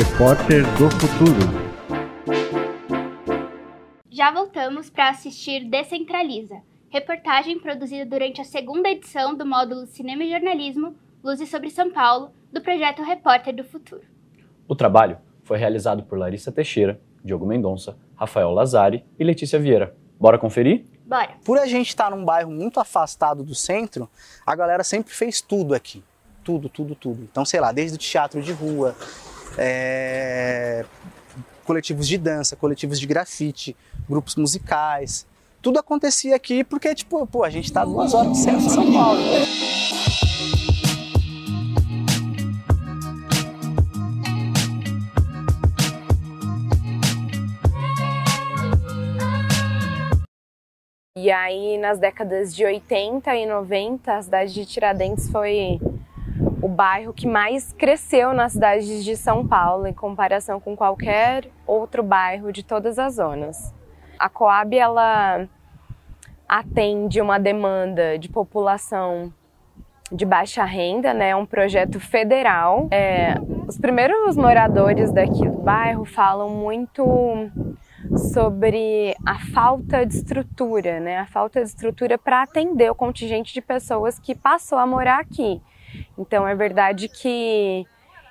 repórter do futuro. Já voltamos para assistir Descentraliza, reportagem produzida durante a segunda edição do módulo Cinema e Jornalismo Luzes sobre São Paulo, do projeto Repórter do Futuro. O trabalho foi realizado por Larissa Teixeira, Diogo Mendonça, Rafael Lazari e Letícia Vieira. Bora conferir? Bora! Por a gente estar num bairro muito afastado do centro, a galera sempre fez tudo aqui. Tudo, tudo, tudo. Então, sei lá, desde o teatro de rua, é... coletivos de dança, coletivos de grafite, grupos musicais. Tudo acontecia aqui porque, tipo, pô, a gente tá duas horas no centro de São Paulo. E aí, nas décadas de 80 e 90, a cidade de Tiradentes foi o bairro que mais cresceu na cidade de São Paulo em comparação com qualquer outro bairro de todas as zonas. A Coab ela atende uma demanda de população de baixa renda, né? É um projeto federal. É, os primeiros moradores daqui do bairro falam muito sobre a falta de estrutura, né? A falta de estrutura para atender o contingente de pessoas que passou a morar aqui. Então é verdade que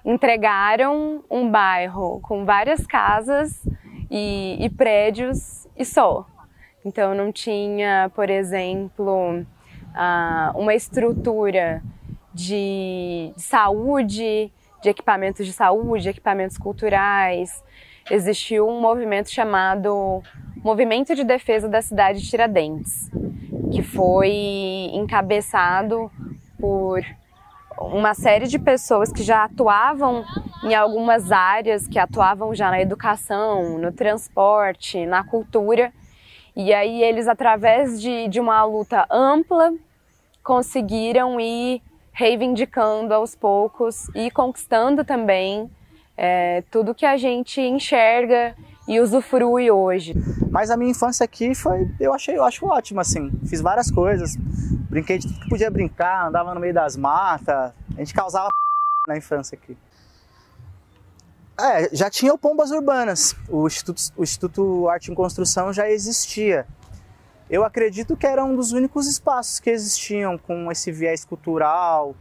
entregaram um bairro com várias casas e, e prédios e só. Então não tinha, por exemplo, uma estrutura de saúde, de equipamentos de saúde, equipamentos culturais, existiu um movimento chamado Movimento de Defesa da Cidade de Tiradentes, que foi encabeçado por uma série de pessoas que já atuavam em algumas áreas, que atuavam já na educação, no transporte, na cultura. E aí eles, através de, de uma luta ampla, conseguiram ir reivindicando aos poucos e conquistando também é, tudo que a gente enxerga e usufrui hoje. Mas a minha infância aqui foi, eu achei, eu acho ótimo assim. Fiz várias coisas, brinquei de tudo que podia brincar, andava no meio das matas, a gente causava na infância aqui. É, já tinha o Pombas Urbanas, o Instituto, o Instituto Arte em Construção já existia. Eu acredito que era um dos únicos espaços que existiam com esse viés cultural,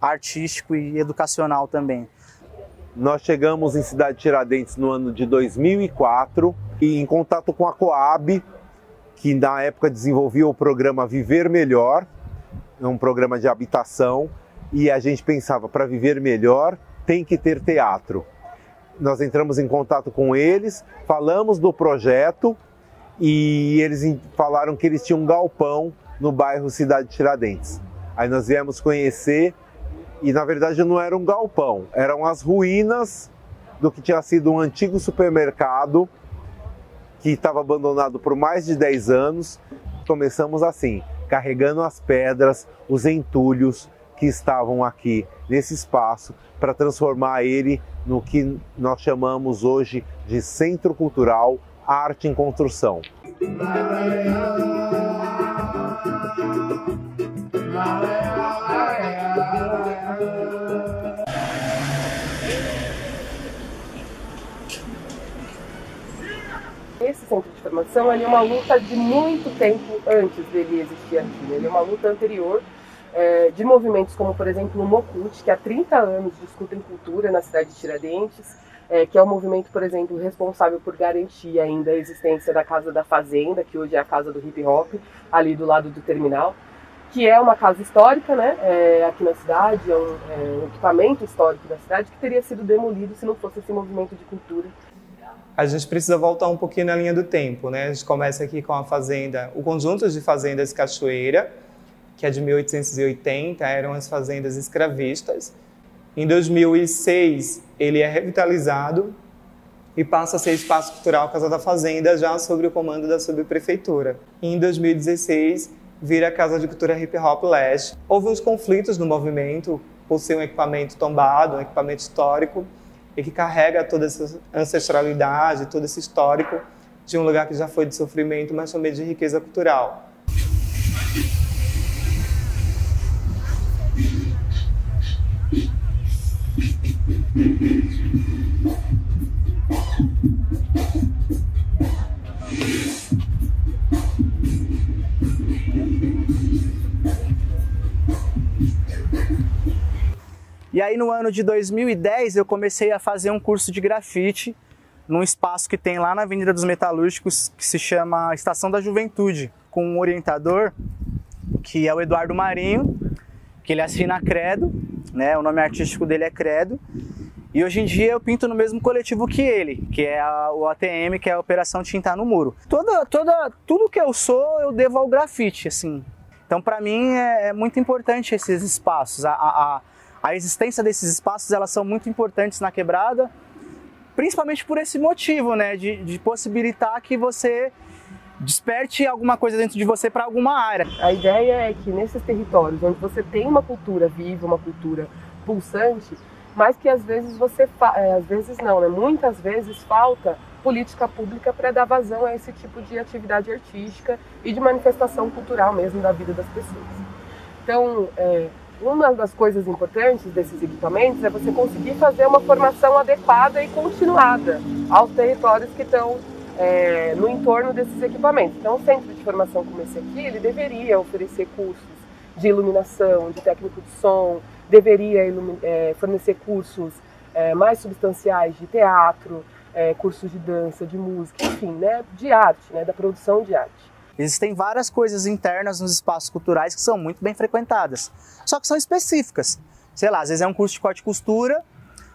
artístico e educacional também. Nós chegamos em Cidade Tiradentes no ano de 2004 e em contato com a Coab, que na época desenvolvia o programa Viver Melhor, um programa de habitação, e a gente pensava para viver melhor tem que ter teatro. Nós entramos em contato com eles, falamos do projeto e eles falaram que eles tinham um galpão no bairro Cidade Tiradentes. Aí nós viemos conhecer e na verdade não era um galpão, eram as ruínas do que tinha sido um antigo supermercado que estava abandonado por mais de 10 anos. Começamos assim, carregando as pedras, os entulhos que estavam aqui nesse espaço para transformar ele no que nós chamamos hoje de Centro Cultural Arte em Construção. Esse centro de formação é uma luta de muito tempo antes dele existir aqui. Ele é uma luta anterior é, de movimentos como, por exemplo, o Mocute, que há 30 anos discutem cultura na cidade de Tiradentes, é, que é o um movimento, por exemplo, responsável por garantir ainda a existência da Casa da Fazenda, que hoje é a Casa do Hip Hop, ali do lado do terminal, que é uma casa histórica né, é, aqui na cidade, é um, é um equipamento histórico da cidade que teria sido demolido se não fosse esse movimento de cultura a gente precisa voltar um pouquinho na linha do tempo, né? A gente começa aqui com a fazenda, o conjunto de fazendas Cachoeira, que é de 1880, eram as fazendas escravistas. Em 2006, ele é revitalizado e passa a ser espaço cultural Casa da Fazenda, já sob o comando da subprefeitura. Em 2016, vira a Casa de Cultura Hip Hop Leste. Houve uns conflitos no movimento por ser um equipamento tombado, um equipamento histórico, e que carrega toda essa ancestralidade, todo esse histórico de um lugar que já foi de sofrimento, mas também de riqueza cultural. E aí no ano de 2010 eu comecei a fazer um curso de grafite num espaço que tem lá na Avenida dos Metalúrgicos, que se chama Estação da Juventude, com um orientador que é o Eduardo Marinho, que ele assina Credo, né? O nome artístico dele é Credo. E hoje em dia eu pinto no mesmo coletivo que ele, que é a, o ATM, que é a Operação Tintar no Muro. Toda, toda, tudo que eu sou eu devo ao grafite, assim. Então para mim é, é, muito importante esses espaços. A, a, existência desses espaços elas são muito importantes na quebrada, principalmente por esse motivo, né? De, de possibilitar que você desperte alguma coisa dentro de você para alguma área. A ideia é que nesses territórios onde você tem uma cultura viva, uma cultura pulsante, mas que às vezes você, é, às vezes não, né? Muitas vezes falta política pública para dar vazão a esse tipo de atividade artística e de manifestação cultural mesmo da vida das pessoas. Então, é, uma das coisas importantes desses equipamentos é você conseguir fazer uma formação adequada e continuada aos territórios que estão é, no entorno desses equipamentos. Então, o centro de formação como esse aqui, ele deveria oferecer cursos de iluminação, de técnico de som, deveria é, fornecer cursos é, mais substanciais de teatro, é, cursos de dança, de música, enfim, né, de arte, né, da produção de arte. Existem várias coisas internas nos espaços culturais que são muito bem frequentadas, só que são específicas. Sei lá, às vezes é um curso de corte e costura,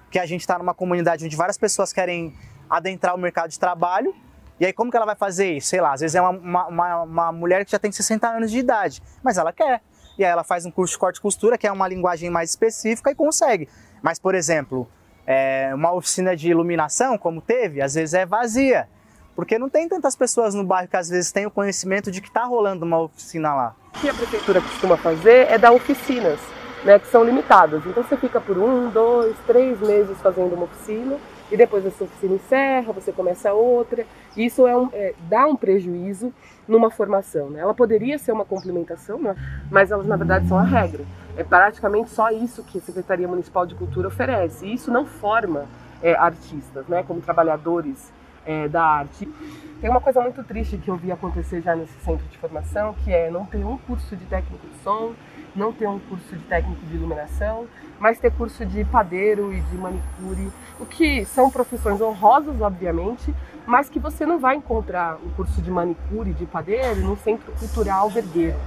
que a gente está numa comunidade onde várias pessoas querem adentrar o mercado de trabalho, e aí como que ela vai fazer isso? Sei lá, às vezes é uma, uma, uma mulher que já tem 60 anos de idade, mas ela quer. E aí ela faz um curso de corte e costura, que é uma linguagem mais específica e consegue. Mas, por exemplo, é, uma oficina de iluminação, como teve, às vezes é vazia. Porque não tem tantas pessoas no bairro que às vezes têm o conhecimento de que está rolando uma oficina lá. O que a prefeitura costuma fazer é dar oficinas, né, que são limitadas. Então você fica por um, dois, três meses fazendo uma oficina e depois essa oficina encerra, você começa outra. Isso é, um, é dá um prejuízo numa formação. Né? Ela poderia ser uma complementação, né? mas elas na verdade são a regra. É praticamente só isso que a Secretaria Municipal de Cultura oferece. E isso não forma é, artistas, né, como trabalhadores é, da arte. Tem uma coisa muito triste que eu vi acontecer já nesse centro de formação, que é não ter um curso de técnico de som, não ter um curso de técnico de iluminação, mas ter curso de padeiro e de manicure, o que são profissões honrosas, obviamente, mas que você não vai encontrar um curso de manicure, de padeiro, no centro cultural vergueiro.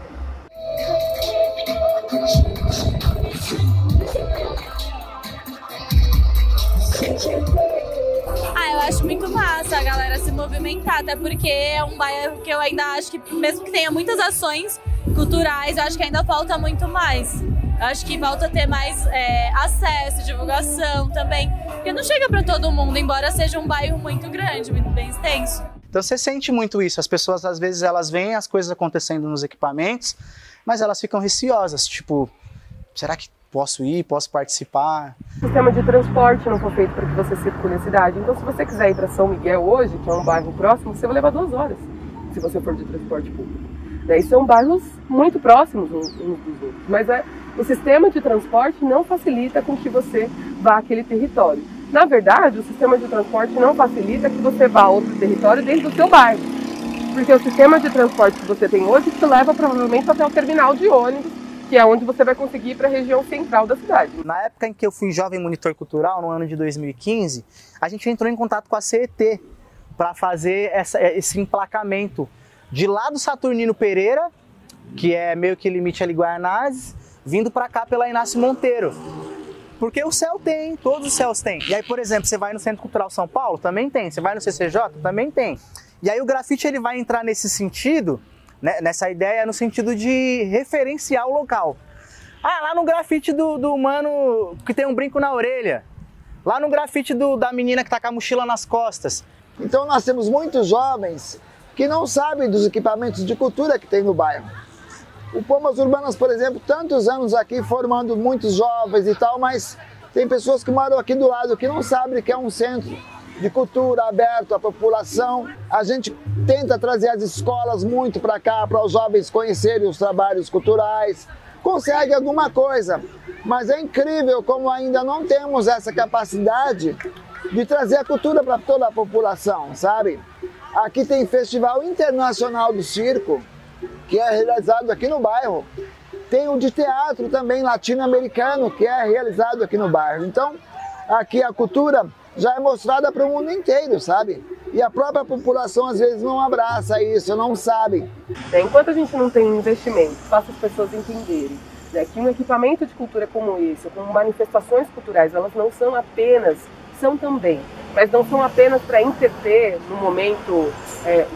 Acho muito massa a galera se movimentar, até porque é um bairro que eu ainda acho que, mesmo que tenha muitas ações culturais, eu acho que ainda falta muito mais. Eu acho que falta ter mais é, acesso, divulgação também. Porque não chega para todo mundo, embora seja um bairro muito grande, muito bem extenso. Então você sente muito isso. As pessoas, às vezes, elas veem as coisas acontecendo nos equipamentos, mas elas ficam receosas. Tipo, será que posso ir, posso participar. O sistema de transporte não foi feito para que você circule a cidade. Então, se você quiser ir para São Miguel hoje, que é um bairro próximo, você vai levar duas horas, se você for de transporte público. Né? E são bairros muito próximos uns dos outros. Mas é, o sistema de transporte não facilita com que você vá àquele território. Na verdade, o sistema de transporte não facilita que você vá a outro território dentro do seu bairro. Porque o sistema de transporte que você tem hoje te leva provavelmente até o terminal de ônibus que é onde você vai conseguir ir para a região central da cidade. Na época em que eu fui jovem monitor cultural, no ano de 2015, a gente entrou em contato com a CET para fazer essa, esse emplacamento de lá do Saturnino Pereira, que é meio que limite ali Guaianazes, vindo para cá pela Inácio Monteiro. Porque o céu tem, todos os céus têm. E aí, por exemplo, você vai no Centro Cultural São Paulo, também tem. Você vai no CCJ, também tem. E aí o grafite ele vai entrar nesse sentido né, nessa ideia no sentido de referenciar o local. Ah, lá no grafite do, do mano que tem um brinco na orelha. Lá no grafite do, da menina que tá com a mochila nas costas. Então nós temos muitos jovens que não sabem dos equipamentos de cultura que tem no bairro. O Pomas Urbanas, por exemplo, tantos anos aqui formando muitos jovens e tal, mas tem pessoas que moram aqui do lado que não sabem que é um centro de cultura aberto à população. A gente tenta trazer as escolas muito para cá, para os jovens conhecerem os trabalhos culturais. Consegue alguma coisa, mas é incrível como ainda não temos essa capacidade de trazer a cultura para toda a população, sabe? Aqui tem Festival Internacional do Circo, que é realizado aqui no bairro. tem o de teatro também latino-americano, que é realizado aqui no bairro. Então, aqui a cultura já é mostrada para o mundo inteiro, sabe? E a própria população às vezes não abraça isso, não sabe. É, enquanto a gente não tem investimento, faça as pessoas entenderem né, que um equipamento de cultura como esse, como manifestações culturais, elas não são apenas, são também, mas não são apenas para entreter no momento é,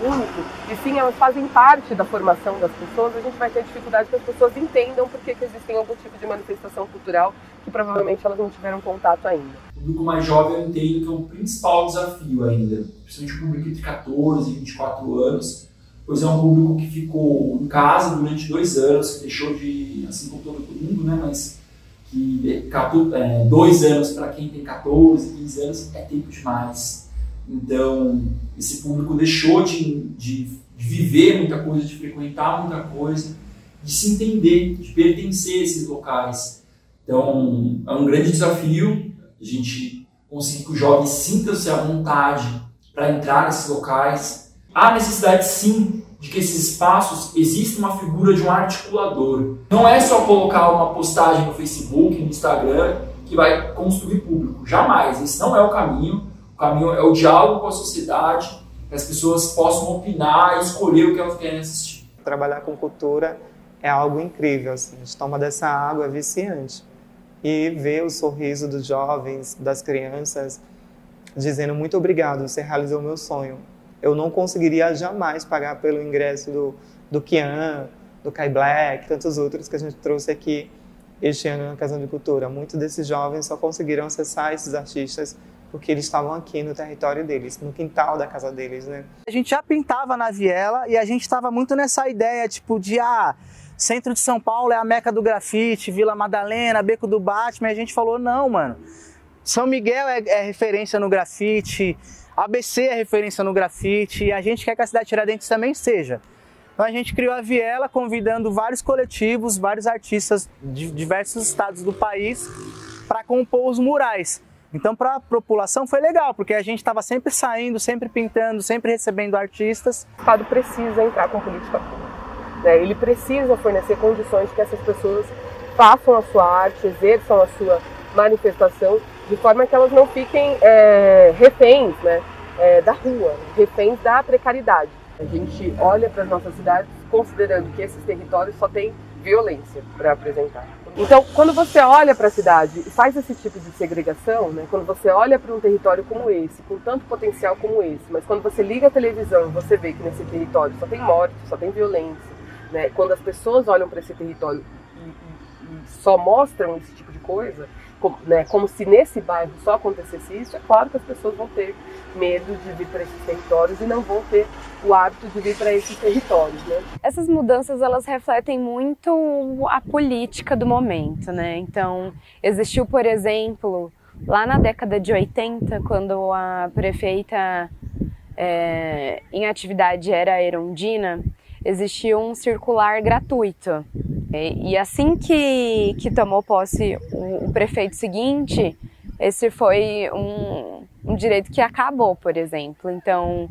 e sim elas fazem parte da formação das pessoas, a gente vai ter dificuldade que as pessoas entendam por que, existem algum tipo de manifestação cultural que provavelmente elas não tiveram contato ainda. O público mais jovem eu entendo que é o principal desafio ainda, principalmente o público entre 14 e 24 anos, pois é um público que ficou em casa durante dois anos, que deixou de, assim como todo mundo, né, mas que é, dois anos para quem tem 14, 15 anos é tempo demais. Então, esse público deixou de, de, viver muita coisa, de frequentar muita coisa, de se entender, de pertencer a esses locais. Então, é um grande desafio a gente conseguir que o jovem sinta-se à vontade para entrar nesses locais. Há necessidade, sim, de que esses espaços exista uma figura de um articulador. Não é só colocar uma postagem no Facebook, no Instagram, que vai construir público. Jamais. Esse não é o caminho. O caminho é o diálogo com a sociedade, que as pessoas possam opinar e escolher o que elas querem assistir. Trabalhar com cultura é algo incrível. Assim. A gente toma dessa água é viciante e ver o sorriso dos jovens, das crianças, dizendo muito obrigado, você realizou meu sonho. Eu não conseguiria jamais pagar pelo ingresso do, do Kian, do Kai Black, tantos outros que a gente trouxe aqui este ano na Casa de Cultura. Muitos desses jovens só conseguiram acessar esses artistas porque eles estavam aqui no território deles, no quintal da casa deles, né? A gente já pintava na viela e a gente estava muito nessa ideia, tipo, de ah, Centro de São Paulo é a meca do grafite, Vila Madalena, Beco do Batman. E a gente falou, não, mano. São Miguel é, é referência no grafite, ABC é referência no grafite e a gente quer que a cidade de Tiradentes também seja. Então a gente criou a Viela convidando vários coletivos, vários artistas de diversos estados do país para compor os murais. Então para a população foi legal, porque a gente estava sempre saindo, sempre pintando, sempre recebendo artistas. O Estado precisa entrar com política pública. Né? Ele precisa fornecer condições que essas pessoas façam a sua arte, exerçam a sua manifestação, de forma que elas não fiquem é, reféns né, é, da rua, reféns da precariedade. A gente olha para as nossas cidades considerando que esses territórios só têm violência para apresentar. Então, quando você olha para a cidade e faz esse tipo de segregação, né, quando você olha para um território como esse, com tanto potencial como esse, mas quando você liga a televisão, você vê que nesse território só tem morte, só tem violência, né? Quando as pessoas olham para esse território e, e, e, só mostram esse tipo de coisa, como, né, como se nesse bairro só acontecesse isso, é claro que as pessoas vão ter medo de vir para esses territórios e não vão ter o hábito de vir para esses territórios, né? Essas mudanças elas refletem muito a política do momento, né? Então, existiu, por exemplo, lá na década de 80, quando a prefeita é, em atividade era a Erundina, existia um circular gratuito. E, assim que, que tomou posse o, o prefeito seguinte, esse foi um, um direito que acabou, por exemplo. Então,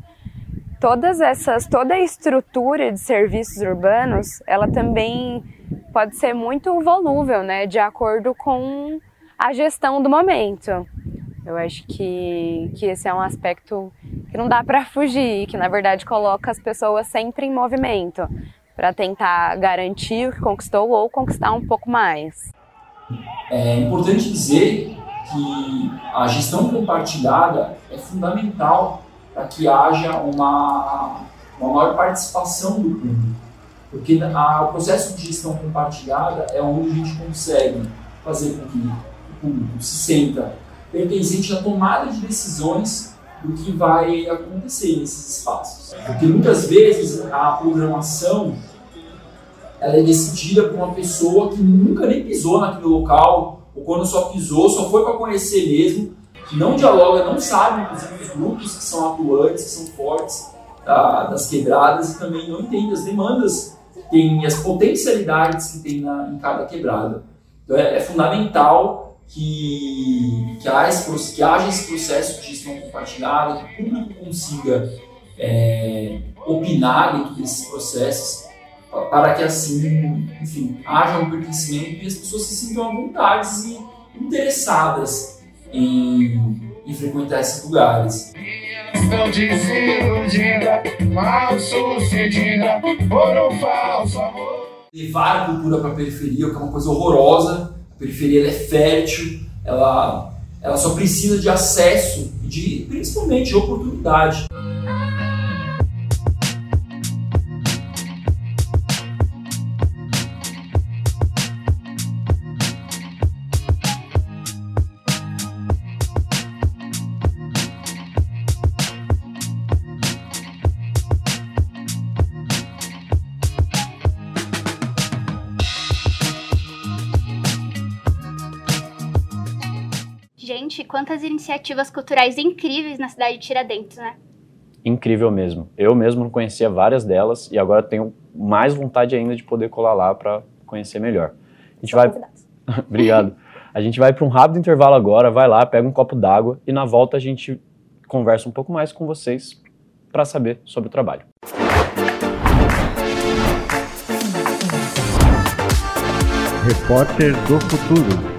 todas essas, toda a estrutura de serviços urbanos, ela também pode ser muito volúvel, né, de acordo com a gestão do momento. Eu acho que, que esse é um aspecto que não dá para fugir, que na verdade coloca as pessoas sempre em movimento para tentar garantir o que conquistou ou conquistar um pouco mais. É importante dizer que a gestão compartilhada é fundamental para que haja uma, uma maior participação do público. Porque a, o processo de gestão compartilhada é onde a gente consegue fazer com que o público se sinta pertencente à tomada de decisões do que vai acontecer nesses espaços. Porque muitas vezes a programação ela é decidida por uma pessoa que nunca nem pisou naquele local, ou quando só pisou, só foi para conhecer mesmo, que não dialoga, não sabe, inclusive, os grupos que são atuantes, que são fortes tá, das quebradas e também não entende as demandas que tem, as potencialidades que tem na, em cada quebrada. Então é, é fundamental que, que, haja esse, que haja esse processo de gestão compartilhada, que o público consiga é, opinar dentro desses processos, para que assim, enfim, haja um pertencimento e as pessoas se sintam à vontade e interessadas em, em frequentar esses lugares. Estão mal sucedida, por um falso amor. Levar a cultura para a periferia, que é uma coisa horrorosa. A periferia é fértil, ela, ela só precisa de acesso e de, principalmente de oportunidade. Gente, quantas iniciativas culturais incríveis na cidade de Tiradentes, né? Incrível mesmo. Eu mesmo não conhecia várias delas e agora tenho mais vontade ainda de poder colar lá para conhecer melhor. A gente vai. Obrigado. A gente vai para um rápido intervalo agora, vai lá, pega um copo d'água e na volta a gente conversa um pouco mais com vocês para saber sobre o trabalho. Repórter do Futuro.